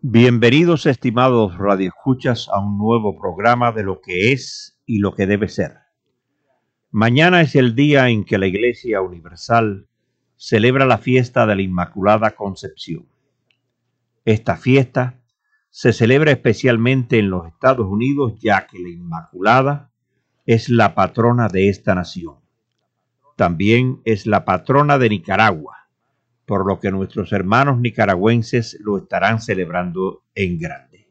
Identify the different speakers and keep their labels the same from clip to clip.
Speaker 1: Bienvenidos, estimados radioescuchas, a un nuevo programa de lo que es y lo que debe ser. Mañana es el día en que la Iglesia Universal celebra la fiesta de la Inmaculada Concepción. Esta fiesta se celebra especialmente en los Estados Unidos ya que la Inmaculada es la patrona de esta nación. También es la patrona de Nicaragua por lo que nuestros hermanos nicaragüenses lo estarán celebrando en grande.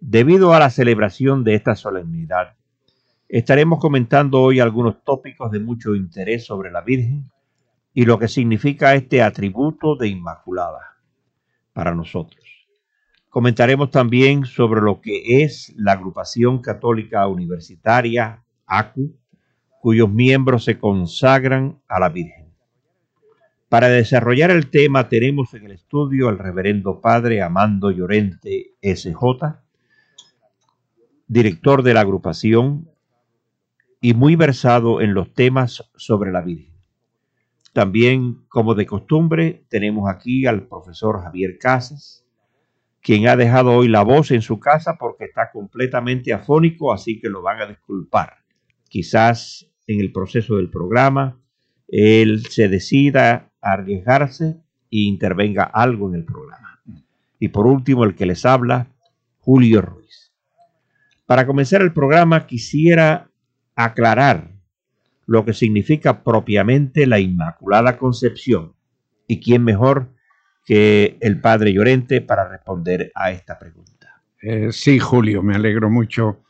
Speaker 1: Debido a la celebración de esta solemnidad, estaremos comentando hoy algunos tópicos de mucho interés sobre la Virgen y lo que significa este atributo de Inmaculada para nosotros. Comentaremos también sobre lo que es la agrupación católica universitaria ACU, cuyos miembros se consagran a la Virgen. Para desarrollar el tema tenemos en el estudio al reverendo padre Amando Llorente SJ, director de la agrupación y muy versado en los temas sobre la Virgen. También, como de costumbre, tenemos aquí al profesor Javier Casas, quien ha dejado hoy la voz en su casa porque está completamente afónico, así que lo van a disculpar. Quizás en el proceso del programa él se decida arriesgarse e intervenga algo en el programa. Y por último, el que les habla, Julio Ruiz. Para comenzar el programa quisiera aclarar lo que significa propiamente la Inmaculada Concepción y quién mejor que el Padre Llorente para responder a esta pregunta.
Speaker 2: Eh, sí, Julio, me alegro mucho.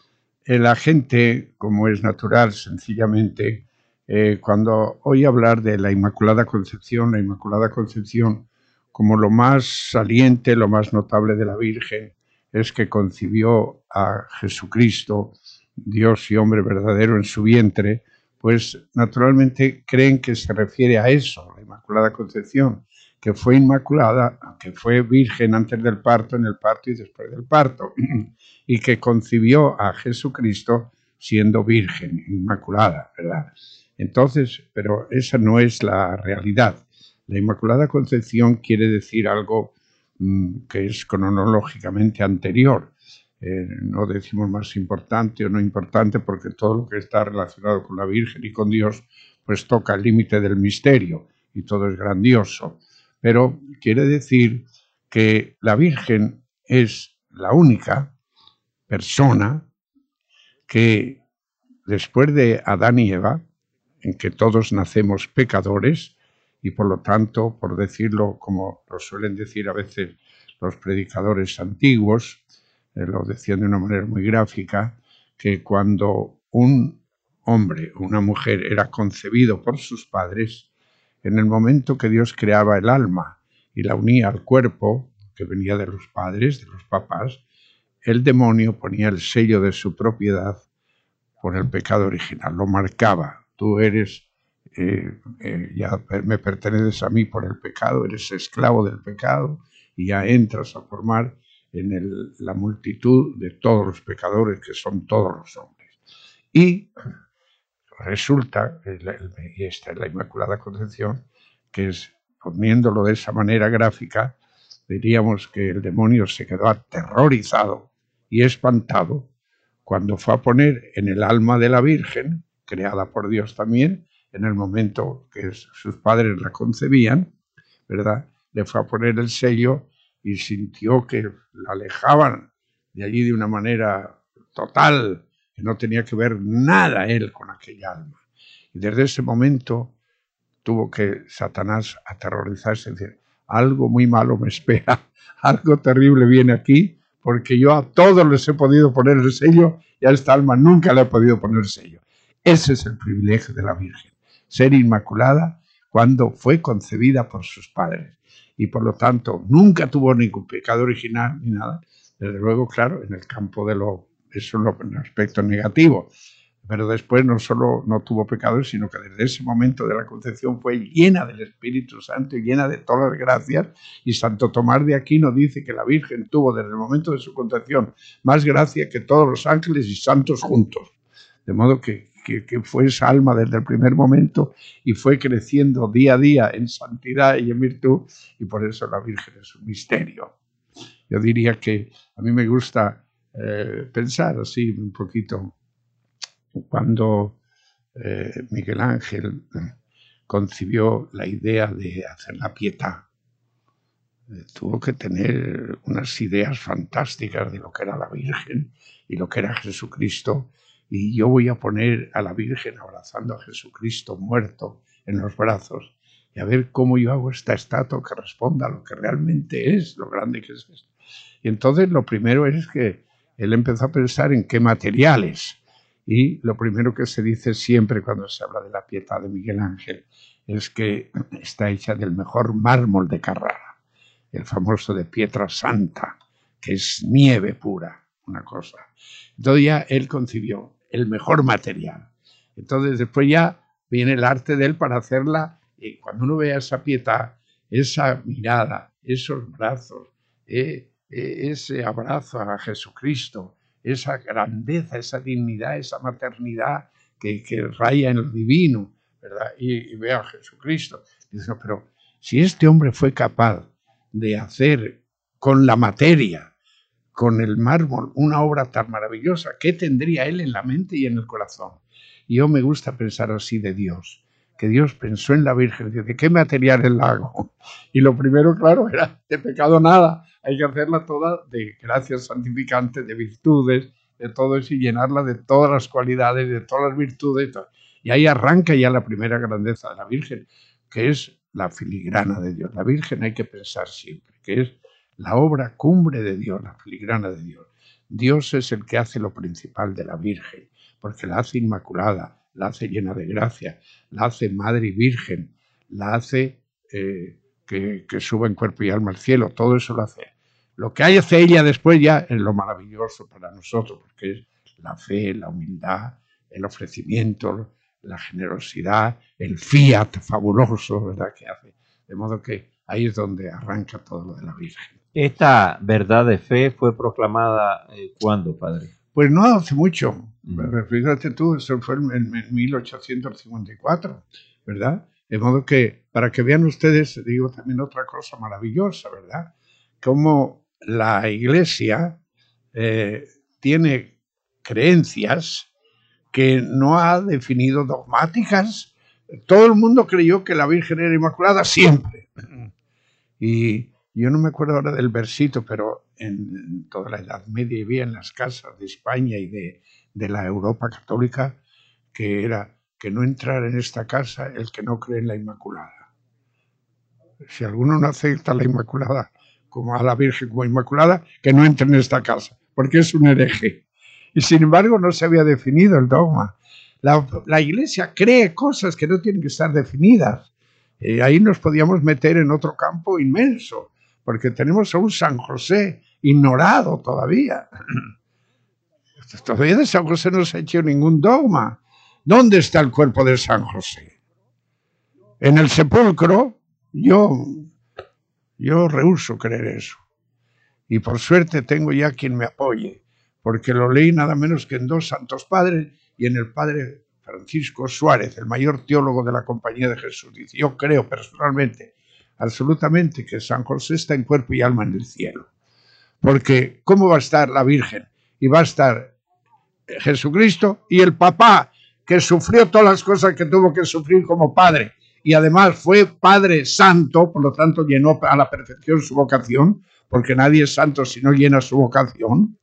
Speaker 2: La gente, como es natural, sencillamente eh, cuando oí hablar de la Inmaculada Concepción, la Inmaculada Concepción como lo más saliente, lo más notable de la Virgen, es que concibió a Jesucristo, Dios y hombre verdadero en su vientre, pues naturalmente creen que se refiere a eso, la Inmaculada Concepción, que fue inmaculada, que fue virgen antes del parto, en el parto y después del parto, y que concibió a Jesucristo siendo virgen, inmaculada, ¿verdad? Entonces, pero esa no es la realidad. La Inmaculada Concepción quiere decir algo mm, que es cronológicamente anterior. Eh, no decimos más importante o no importante porque todo lo que está relacionado con la Virgen y con Dios pues toca el límite del misterio y todo es grandioso. Pero quiere decir que la Virgen es la única persona que después de Adán y Eva en que todos nacemos pecadores y por lo tanto, por decirlo como lo suelen decir a veces los predicadores antiguos, eh, lo decían de una manera muy gráfica, que cuando un hombre o una mujer era concebido por sus padres, en el momento que Dios creaba el alma y la unía al cuerpo, que venía de los padres, de los papás, el demonio ponía el sello de su propiedad por el pecado original, lo marcaba, tú eres, eh, eh, ya me perteneces a mí por el pecado, eres esclavo del pecado y ya entras a formar en la multitud de todos los pecadores que son todos los hombres. Y resulta, y esta es la Inmaculada Concepción, que es poniéndolo de esa manera gráfica, diríamos que el demonio se quedó aterrorizado y espantado cuando fue a poner en el alma de la Virgen creada por Dios también, en el momento que sus padres la concebían, ¿verdad? Le fue a poner el sello y sintió que la alejaban de allí de una manera total, que no tenía que ver nada él con aquella alma. Y desde ese momento tuvo que Satanás aterrorizarse y decir, algo muy malo me espera, algo terrible viene aquí, porque yo a todos les he podido poner el sello y a esta alma nunca le he podido poner el sello. Ese es el privilegio de la Virgen, ser inmaculada cuando fue concebida por sus padres. Y por lo tanto, nunca tuvo ningún pecado original ni nada. Desde luego, claro, en el campo de lo, eso es un aspecto negativo. Pero después no solo no tuvo pecados, sino que desde ese momento de la concepción fue llena del Espíritu Santo y llena de todas las gracias. Y Santo Tomás de Aquino dice que la Virgen tuvo desde el momento de su concepción más gracia que todos los ángeles y santos juntos. De modo que que, fue esa alma desde el primer momento y fue creciendo día a día en santidad y en virtud, y por eso la Virgen es un misterio. Yo diría que a mí me gusta eh, pensar así un poquito cuando eh, Miguel Ángel concibió la idea de hacer la pieta. Eh, tuvo que tener unas ideas fantásticas de lo que era la Virgen y lo que era Jesucristo. Y yo voy a poner a la Virgen abrazando a Jesucristo muerto en los brazos y a ver cómo yo hago esta estatua que responda a lo que realmente es, lo grande que es esto. Y entonces lo primero es que él empezó a pensar en qué materiales. Y lo primero que se dice siempre cuando se habla de la piedad de Miguel Ángel es que está hecha del mejor mármol de Carrara, el famoso de Pietra Santa, que es nieve pura, una cosa. Entonces ya él concibió el mejor material. Entonces después ya viene el arte de él para hacerla y cuando uno vea esa pieta, esa mirada, esos brazos, eh, eh, ese abrazo a Jesucristo, esa grandeza, esa dignidad, esa maternidad que, raya en lo divino, ¿verdad? Y, vea a Jesucristo. Dice, pero si este hombre fue capaz de hacer con la materia, con el mármol, una obra tan maravillosa, ¿qué tendría él en la mente y en el corazón? Y yo me gusta pensar así de Dios que Dios pensó en la Virgen, dice, ¿qué material el lago? Y lo primero, claro, era de pecado nada, hay que hacerla toda de gracias santificantes, de virtudes, de todo eso y llenarla de todas las cualidades, de todas las virtudes. Y ahí arranca ya la primera grandeza de la Virgen, que es la filigrana de Dios. La Virgen hay que pensar siempre, que es la obra cumbre de Dios, la filigrana de Dios. Dios es el que hace lo principal de la Virgen, porque la hace inmaculada, la hace llena de gracia, la hace madre y virgen, la hace eh, que, suba en cuerpo y alma al cielo, todo eso lo hace. Lo que hace ella después ya es lo maravilloso para nosotros, porque es la fe, la humildad, el ofrecimiento, la generosidad, el fiat fabuloso, ¿verdad? Que hace. De modo que ahí es donde arranca todo lo de la Virgen.
Speaker 1: Esta verdad de fe fue proclamada eh, cuándo, Padre?
Speaker 2: Pues no hace mucho. Fíjate tú, eso fue en, 1854, ¿verdad? De modo que, para que vean ustedes, digo también otra cosa maravillosa, ¿verdad? Como la iglesia eh, tiene creencias que no ha definido dogmáticas. Todo el mundo creyó que la Virgen era inmaculada siempre. Y yo no me acuerdo ahora del versito, pero en toda la Edad Media había en las casas de España y de, la Europa católica que era que no entrara en esta casa el que no cree en la Inmaculada. Si alguno no acepta la Inmaculada como a la Virgen como Inmaculada, que no entre en esta casa, porque es un hereje. Y sin embargo no se había definido el dogma. La, Iglesia cree cosas que no tienen que estar definidas. Y ahí nos podíamos meter en otro campo inmenso porque tenemos a un San José ignorado todavía. Todavía de San José no se ha hecho ningún dogma. ¿Dónde está el cuerpo de San José? En el sepulcro, yo, yo rehuso creer eso. Y por suerte tengo ya quien me apoye, porque lo leí nada menos que en dos santos padres y en el padre Francisco Suárez, el mayor teólogo de la Compañía de Jesús. Dice, yo creo personalmente absolutamente que San José está en cuerpo y alma en el cielo. Porque ¿cómo va a estar la Virgen? Y va a estar Jesucristo y el papá que sufrió todas las cosas que tuvo que sufrir como padre y además fue Padre Santo, por lo tanto llenó a la perfección su vocación, porque nadie es santo si no llena su vocación.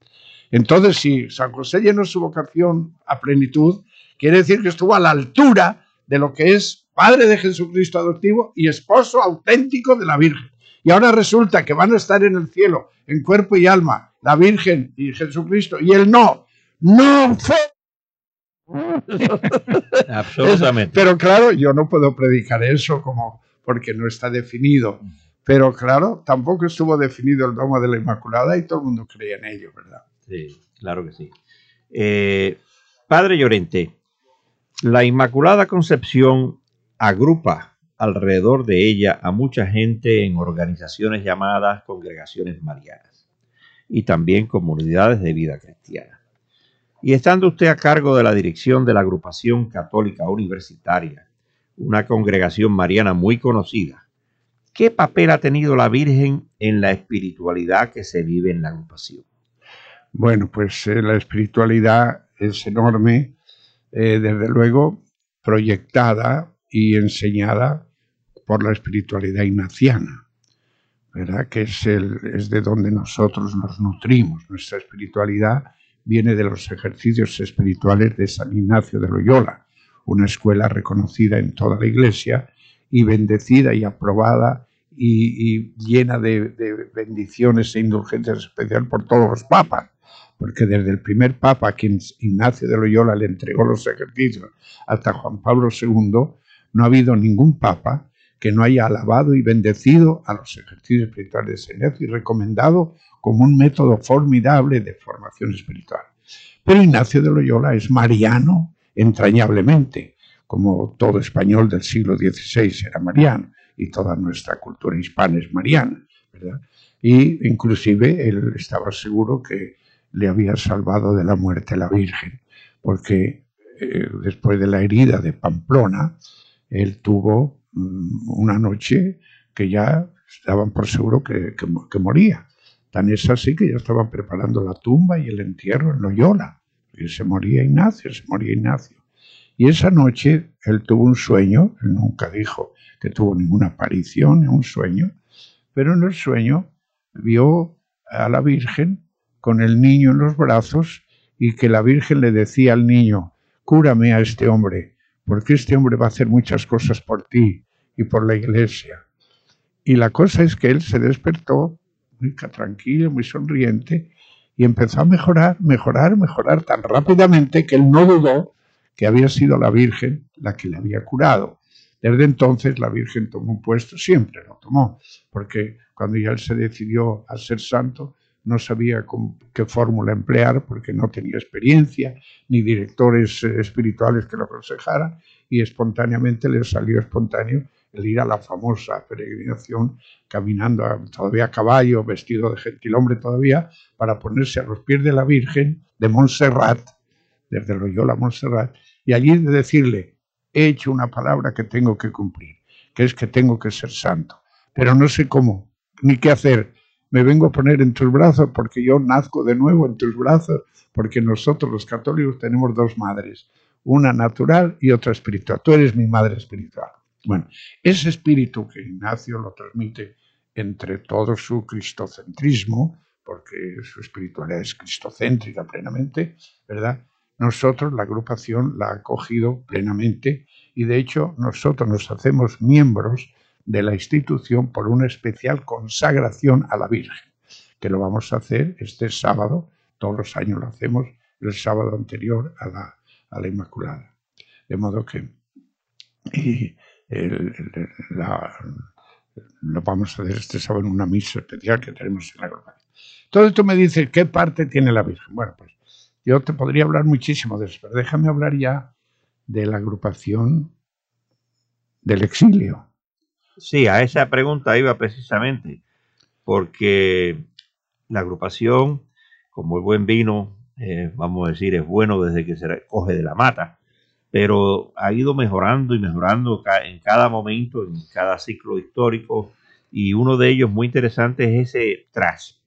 Speaker 2: Entonces, si San José llenó su vocación a plenitud, quiere decir que estuvo a la altura de lo que es padre de Jesucristo adoptivo y esposo auténtico de la Virgen. Y ahora resulta que van a estar en el cielo, en cuerpo y alma, la Virgen y Jesucristo, y él no. No fue.
Speaker 1: Absolutamente.
Speaker 2: Pero claro, yo no puedo predicar eso como porque no está definido. Pero claro, tampoco estuvo definido el dogma de la Inmaculada y todo el mundo creía en ello, ¿verdad?
Speaker 1: Sí, claro que sí. Eh, padre Llorente, la Inmaculada Concepción agrupa alrededor de ella a mucha gente en organizaciones llamadas congregaciones marianas y también comunidades de vida cristiana. Y estando usted a cargo de la dirección de la agrupación católica universitaria, una congregación mariana muy conocida, ¿Qué papel ha tenido la Virgen en la espiritualidad que se vive en la agrupación?
Speaker 2: Bueno, pues eh, la espiritualidad es enorme, eh, desde luego proyectada y enseñada por la espiritualidad ignaciana, ¿verdad? que es, el, es de donde nosotros nos nutrimos. Nuestra espiritualidad viene de los ejercicios espirituales de San Ignacio de Loyola, una escuela reconocida en toda la iglesia y bendecida y aprobada y, llena de, bendiciones e indulgencias especiales por todos los papas, porque desde el primer papa, quien Ignacio de Loyola le entregó los ejercicios, hasta Juan Pablo II, no ha habido ningún papa que no haya alabado y bendecido a los ejercicios espirituales de San Ignacio y recomendado como un método formidable de formación espiritual. Pero Ignacio de Loyola es mariano entrañablemente, como todo español del siglo XVI era mariano y toda nuestra cultura hispana es mariana, ¿verdad? Y inclusive él estaba seguro que le había salvado de la muerte la Virgen, porque eh, después de la herida de Pamplona, él tuvo mm, una noche que ya estaban por seguro que, que moría. Tan es así que ya estaban preparando la tumba y el entierro en Loyola. Y se moría Ignacio, se moría Ignacio. Y esa noche él tuvo un sueño, él nunca dijo que tuvo ninguna aparición, un sueño, pero en el sueño vio a la Virgen con el niño en los brazos y que la Virgen le decía al niño, cúrame a este hombre, porque este hombre va a hacer muchas cosas por ti y por la iglesia. Y la cosa es que él se despertó muy tranquilo, muy sonriente, y empezó a mejorar, mejorar, mejorar tan rápidamente que él no dudó que había sido la Virgen la que le había curado. Desde entonces la Virgen tomó un puesto, siempre lo tomó, porque cuando ya él se decidió a ser santo, no sabía qué fórmula emplear porque no tenía experiencia ni directores eh, espirituales que lo aconsejaran y espontáneamente le salió espontáneo el ir a la famosa peregrinación caminando todavía a caballo, vestido de gentilhombre todavía, para ponerse a los pies de la Virgen de Montserrat, desde Loyola a Montserrat, y allí decirle, he hecho una palabra que tengo que cumplir, que es que tengo que ser santo, pero no sé cómo, ni qué hacer. Me vengo a poner en tus brazos porque yo nazco de nuevo en tus brazos, porque nosotros los católicos tenemos dos madres, una natural y otra espiritual. Tú eres mi madre espiritual. Bueno, ese espíritu que Ignacio lo transmite entre todo su cristocentrismo, porque su espiritualidad es cristocéntrica plenamente, ¿verdad? Nosotros, la agrupación, la ha acogido plenamente y de hecho nosotros nos hacemos miembros de la institución por una especial consagración a la Virgen, que lo vamos a hacer este sábado, todos los años lo hacemos, el sábado anterior a la, a la Inmaculada. De modo que lo vamos a hacer este sábado en una misa especial que tenemos en la agrupación. Todo esto me dice, ¿qué parte tiene la Virgen? Bueno, pues yo te podría hablar muchísimo de eso, pero déjame hablar ya de la agrupación del exilio.
Speaker 1: Sí, a esa pregunta iba precisamente, porque la agrupación, como el buen vino, eh, vamos a decir, es bueno desde que se recoge de la mata pero ha ido mejorando y mejorando en cada momento, en cada ciclo histórico, y uno de ellos muy interesante es ese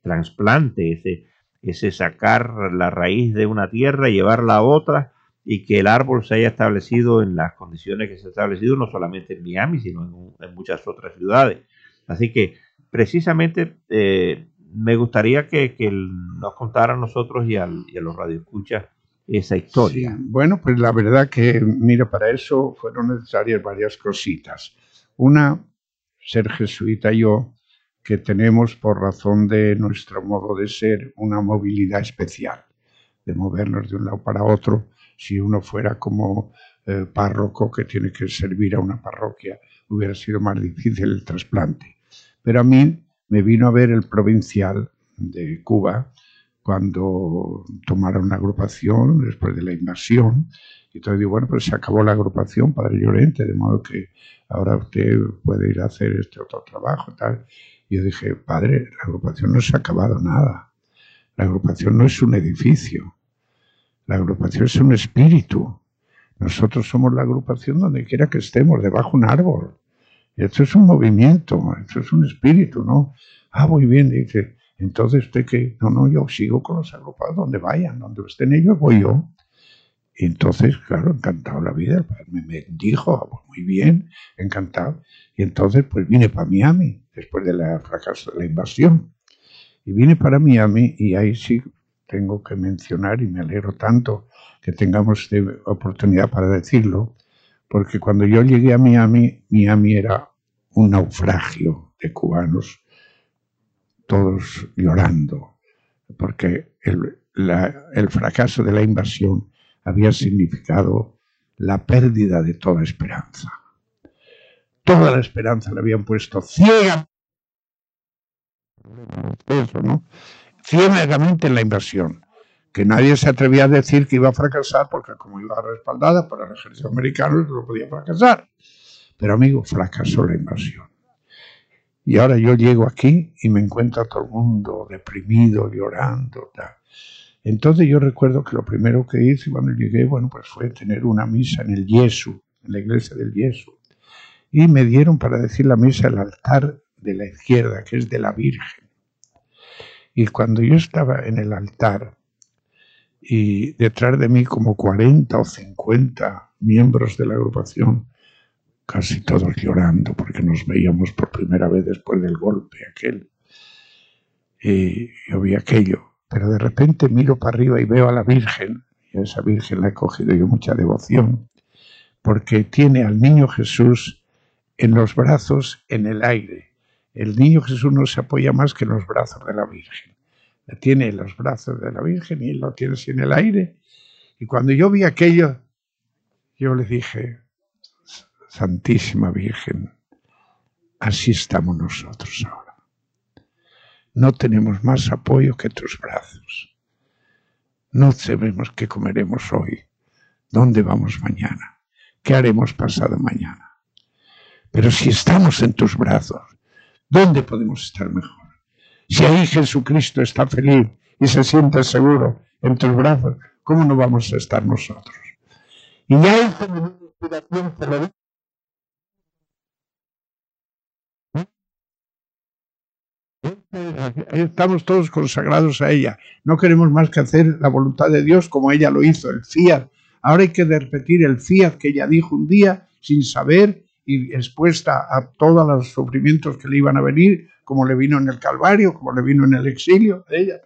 Speaker 1: trasplante, ese, ese sacar la raíz de una tierra y llevarla a otra, y que el árbol se haya establecido en las condiciones que se ha establecido, no solamente en Miami, sino en, muchas otras ciudades. Así que precisamente eh, me gustaría que, nos contaran nosotros y, al, y a los radioescuchas esa historia.
Speaker 2: bueno, pues la verdad que, mira, para eso fueron necesarias varias cositas. Una, ser jesuita yo, que tenemos por razón de nuestro modo de ser una movilidad especial, de movernos de un lado para otro. Si uno fuera como eh, párroco que tiene que servir a una parroquia, hubiera sido más difícil el trasplante. Pero a mí me vino a ver el provincial de Cuba, cuando tomaron la agrupación después de la invasión. Y entonces digo, bueno, pues se acabó la agrupación, Padre Llorente, de modo que ahora usted puede ir a hacer este otro trabajo. Tal. Y yo dije, Padre, la agrupación no se ha acabado nada. La agrupación no es un edificio. La agrupación es un espíritu. Nosotros somos la agrupación donde quiera que estemos, debajo de un árbol, Esto es un movimiento, esto es un espíritu, ¿no? Ah, muy bien, dice. Entonces, ¿usted qué? No, no, yo sigo con los agrupados, donde vayan, donde estén ellos, voy yo. Y entonces, claro, encantado la vida, me bendijo, ah, pues muy bien, encantado. Y entonces, pues vine para Miami, después del fracaso de la invasión. Y vine para Miami y ahí sí tengo que mencionar, y me alegro tanto que tengamos oportunidad para decirlo, porque cuando yo llegué a Miami, Miami era un naufragio de cubanos, todos llorando, porque el, fracaso de la invasión había significado la pérdida de toda esperanza. Toda la esperanza le habían puesto ciega. Eso, ¿no? Ciegamente en la invasión. Que nadie se atrevía a decir que iba a fracasar porque como iba respaldada por el ejército americano, no podía fracasar. Pero amigo, fracasó la invasión. Y ahora yo llego aquí y me encuentro todo el mundo deprimido, llorando. Entonces yo recuerdo que lo primero que hice cuando llegué, bueno, pues fue tener una misa en el Yesu, en la iglesia del Yesu. Y me dieron para decir la misa el altar de la izquierda, que es de la Virgen. Y cuando yo estaba en el altar, y detrás de mí como 40 o 50 miembros de la agrupación, casi todos llorando porque nos veíamos por primera vez después del golpe aquel. Y yo vi aquello pero de repente miro para arriba y veo a la Virgen, y a esa Virgen la he cogido yo mucha devoción, porque tiene al niño Jesús en los brazos en el aire. El niño Jesús no se apoya más que en los brazos de la Virgen. tiene en los brazos de la Virgen y lo tiene en el aire. Y cuando yo vi aquello, yo le dije, Santísima Virgen, así estamos nosotros ahora. No tenemos más apoyo que tus brazos. No sabemos qué comeremos hoy, dónde vamos mañana, qué haremos pasado mañana. Pero si estamos en tus brazos, ¿dónde podemos estar mejor? Si ahí Jesucristo está feliz y se siente seguro en tus brazos, ¿cómo no vamos a estar nosotros? Y una inspiración Estamos todos consagrados a ella. No queremos más que hacer la voluntad de Dios como ella lo hizo, el fiat. Ahora hay que repetir el fiat que ella dijo un día sin saber y expuesta a todos los sufrimientos que le iban a venir, como le vino en el Calvario, como le vino en el exilio. Ella.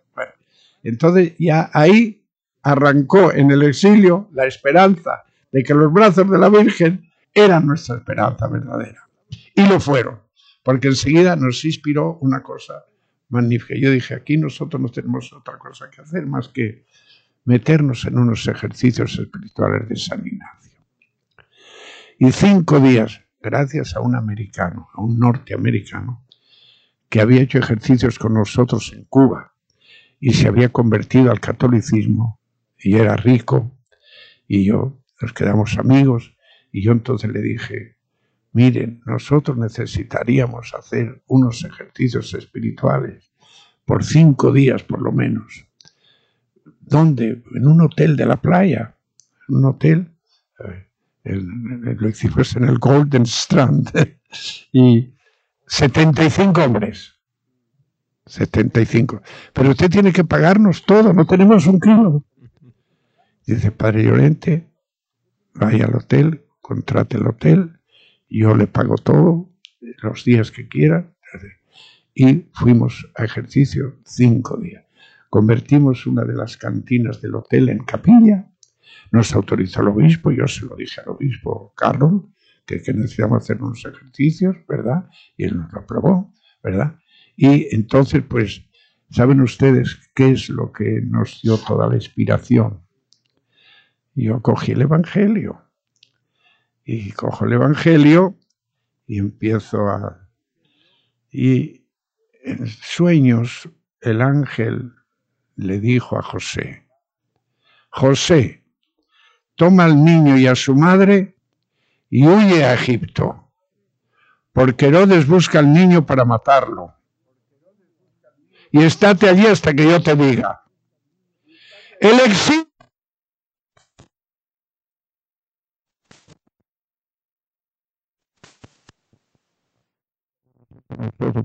Speaker 2: entonces ya ahí arrancó en el exilio la esperanza de que los brazos de la Virgen eran nuestra esperanza verdadera. Y lo fueron, porque enseguida nos inspiró una cosa magnífica. Yo dije, aquí nosotros no tenemos otra cosa que hacer más que meternos en unos ejercicios espirituales de San Ignacio. Y cinco días, gracias a un americano, a un norteamericano, que había hecho ejercicios con nosotros en Cuba y se había convertido al catolicismo y era rico, y yo nos quedamos amigos, y yo entonces le dije, Miren, nosotros necesitaríamos hacer unos ejercicios espirituales por cinco días por lo menos. ¿Dónde? En un hotel de la playa. Un hotel. Lo hicimos en el Golden Strand. y 75 hombres. 75. Pero usted tiene que pagarnos todo, no tenemos un kilo. Dice, Padre Llorente, vaya al hotel, contrate el hotel, yo le pago todo, los días que quiera, y fuimos a ejercicio cinco días. Convertimos una de las cantinas del hotel en capilla, nos autorizó el obispo, yo se lo dije al obispo Carlos, que, que necesitamos hacer unos ejercicios, ¿verdad? Y él nos lo aprobó, ¿verdad? Y entonces, pues, ¿saben ustedes qué es lo que nos dio toda la inspiración? Yo cogí el Evangelio y cojo el Evangelio y empiezo a... Y en sueños el ángel le dijo a José, José, toma al niño y a su madre y huye a Egipto, porque Herodes busca al niño para matarlo. Y estate allí hasta que yo te diga. El exilio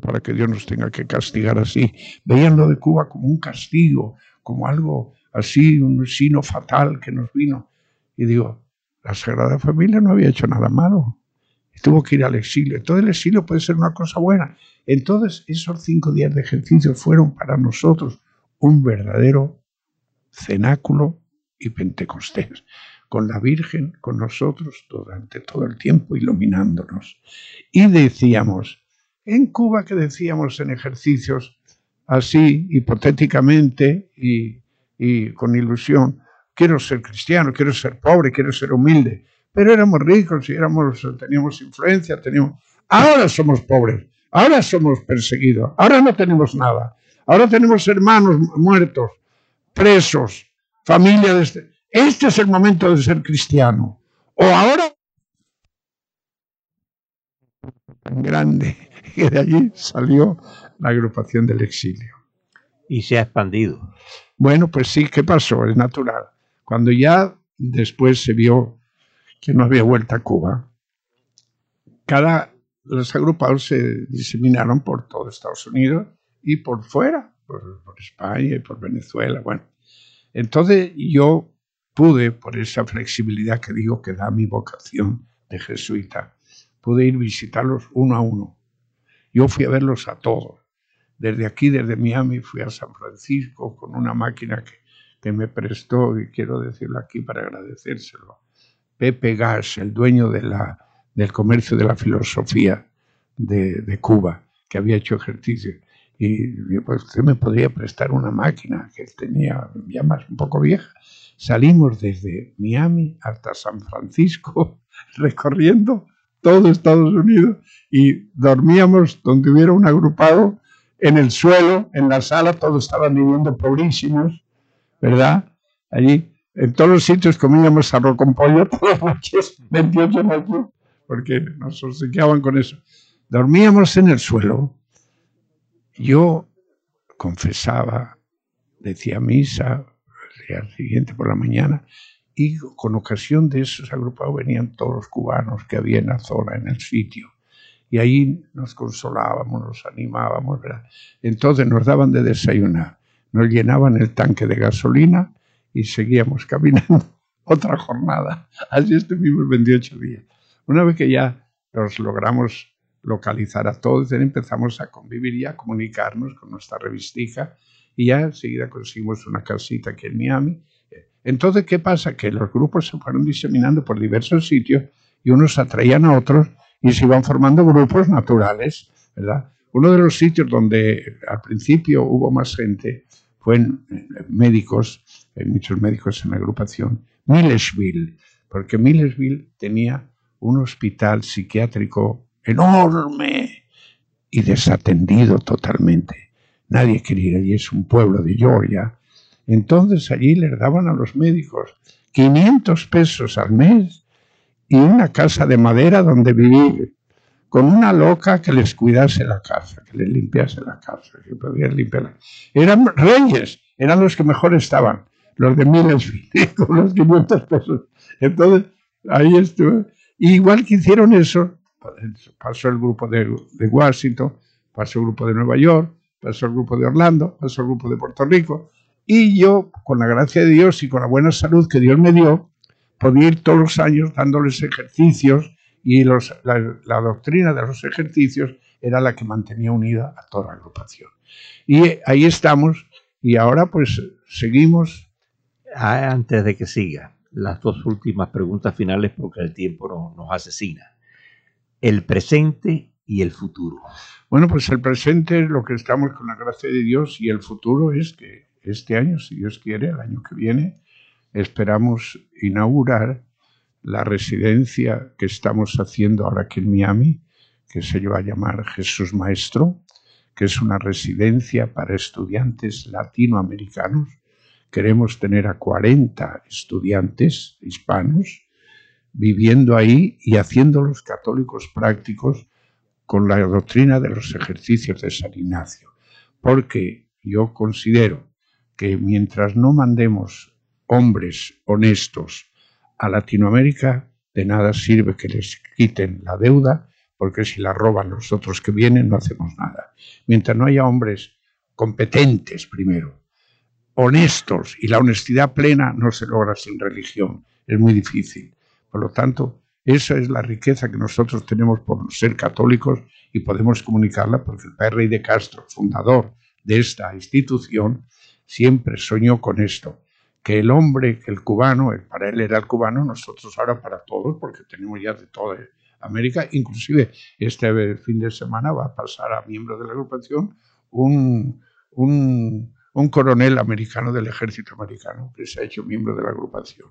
Speaker 2: para que Dios nos tenga que castigar así. Veían lo de Cuba como un castigo, como algo así, un sino fatal que nos vino. Y digo, la Sagrada Familia no había hecho nada malo. Tuvo que ir al exilio. Todo el exilio puede ser una cosa buena. Entonces, esos cinco días de ejercicio fueron para nosotros un verdadero cenáculo y pentecostés, con la Virgen, con nosotros durante todo el tiempo iluminándonos. Y decíamos, en Cuba que decíamos en ejercicios así, hipotéticamente y, y con ilusión, quiero ser cristiano, quiero ser pobre, quiero ser humilde, pero éramos ricos y éramos, teníamos influencia, teníamos... Ahora somos pobres, ahora somos perseguidos, ahora no tenemos nada, ahora tenemos hermanos muertos, presos, familia de este... Este es el momento de ser cristiano. O ahora tan grande que de allí salió la agrupación del exilio.
Speaker 1: Y se ha expandido.
Speaker 2: Bueno, pues sí, ¿qué pasó? Es natural. Cuando ya después se vio que no había vuelta a Cuba, cada, los agrupados se diseminaron por todo Estados Unidos y por fuera, por, España y por Venezuela. Bueno, entonces yo pude, por esa flexibilidad que digo que da mi vocación de jesuita, pude ir visitarlos uno a uno. Yo fui a verlos a todos. Desde aquí, desde Miami, fui a San Francisco con una máquina que, que me prestó, y quiero decirlo aquí para agradecérselo, Pepe Gas, el dueño de la, del comercio de la filosofía de, Cuba, que había hecho ejercicio. Y pues usted me podría prestar una máquina que tenía ya más un poco vieja. Salimos desde Miami hasta San Francisco recorriendo todo Estados Unidos y dormíamos donde hubiera un agrupado en el suelo, en la sala, todos estaban viviendo pobrísimos, ¿verdad? Allí en todos los sitios comíamos arroz con pollo todas las noches, 28 noches, porque nos obsequiaban con eso. Dormíamos en el suelo. Yo confesaba, decía misa, día siguiente por la mañana, y con ocasión de esos agrupados venían todos los cubanos que había en la zona, en el sitio. Y ahí nos consolábamos, nos animábamos. ¿verdad? Entonces nos daban de desayunar, nos llenaban el tanque de gasolina y seguíamos caminando otra jornada. Así estuvimos 28 días. Una vez que ya los logramos localizar a todos, empezamos a convivir y a comunicarnos con nuestra revistija y ya enseguida conseguimos una casita aquí en Miami. Entonces, ¿qué pasa? Que los grupos se fueron diseminando por diversos sitios y unos atraían a otros y se iban formando grupos naturales, ¿verdad? Uno de los sitios donde al principio hubo más gente fue en, médicos, hay muchos médicos en la agrupación, Millersville, porque Millersville tenía un hospital psiquiátrico enorme y desatendido totalmente. Nadie quería ir allí, es un pueblo de Georgia. Entonces allí les daban a los médicos 500 pesos al mes y una casa de madera donde vivir con una loca que les cuidase la casa, que les limpiase la casa, que podían limpiar. Eran reyes, eran los que mejor estaban, los de miles, con los 500 pesos. Entonces, ahí estuve. igual que hicieron eso, pasó el grupo de, de Washington, pasó el grupo de Nueva York, pasó el grupo de Orlando, pasó el grupo de Puerto Rico, y yo, con la gracia de Dios y con la buena salud que Dios me dio, podía ir todos los años dándoles ejercicios y los, la, doctrina de los ejercicios era la que mantenía unida a toda la agrupación. Y ahí estamos y ahora pues seguimos.
Speaker 1: Antes de que siga, las dos últimas preguntas finales porque el tiempo no, nos asesina. El presente y el futuro.
Speaker 2: Bueno, pues el presente es lo que estamos con la gracia de Dios y el futuro es que este año, si Dios quiere, el año que viene, esperamos inaugurar la residencia que estamos haciendo ahora aquí en Miami, que se va a llamar Jesús Maestro, que es una residencia para estudiantes latinoamericanos. Queremos tener a 40 estudiantes hispanos viviendo ahí y haciendo los católicos prácticos con la doctrina de los ejercicios de San Ignacio. Porque yo considero que mientras no mandemos hombres honestos a Latinoamérica, de nada sirve que les quiten la deuda, porque si la roban los otros que vienen no hacemos nada. Mientras no haya hombres competentes primero, honestos, y la honestidad plena no se logra sin religión, es muy difícil. Por lo tanto, esa es la riqueza que nosotros tenemos por ser católicos y podemos comunicarla porque el padre Rey de Castro, fundador de esta institución, siempre soñó con esto, que el hombre, que el cubano, el, para él era el cubano, nosotros ahora para todos, porque tenemos ya de toda América, inclusive este fin de semana va a pasar a miembro de la agrupación un, un, un coronel americano del ejército americano que se ha hecho miembro de la agrupación.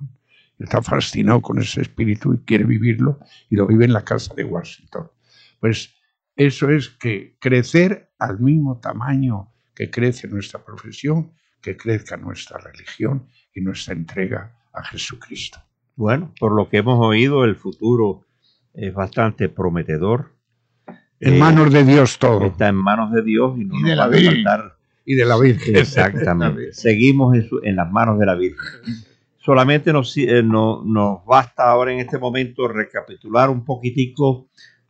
Speaker 2: Está fascinado con ese espíritu y quiere vivirlo y lo vive en la casa de Washington. Pues eso es que crecer al mismo tamaño que crece nuestra profesión, que crezca nuestra religión y nuestra entrega a Jesucristo.
Speaker 1: Bueno, por lo que hemos oído, el futuro es bastante prometedor.
Speaker 2: En manos de Dios todo.
Speaker 1: Está en manos de Dios y no
Speaker 2: de la Virgen. Y de la Virgen.
Speaker 1: Exactamente. Seguimos en, las manos de la Virgen. Solamente nos, eh, nos basta ahora en este momento recapitular un poquitico,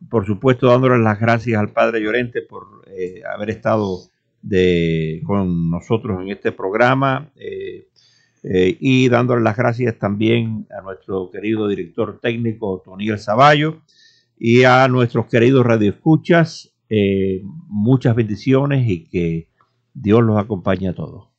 Speaker 1: por supuesto dándole las gracias al Padre Llorente por eh, haber estado de, con nosotros en este programa. Eh, eh, y dándole las gracias también a nuestro querido director técnico Toniel Zavallo y a nuestros queridos radioescuchas. Eh, muchas bendiciones y que Dios los acompañe a todos.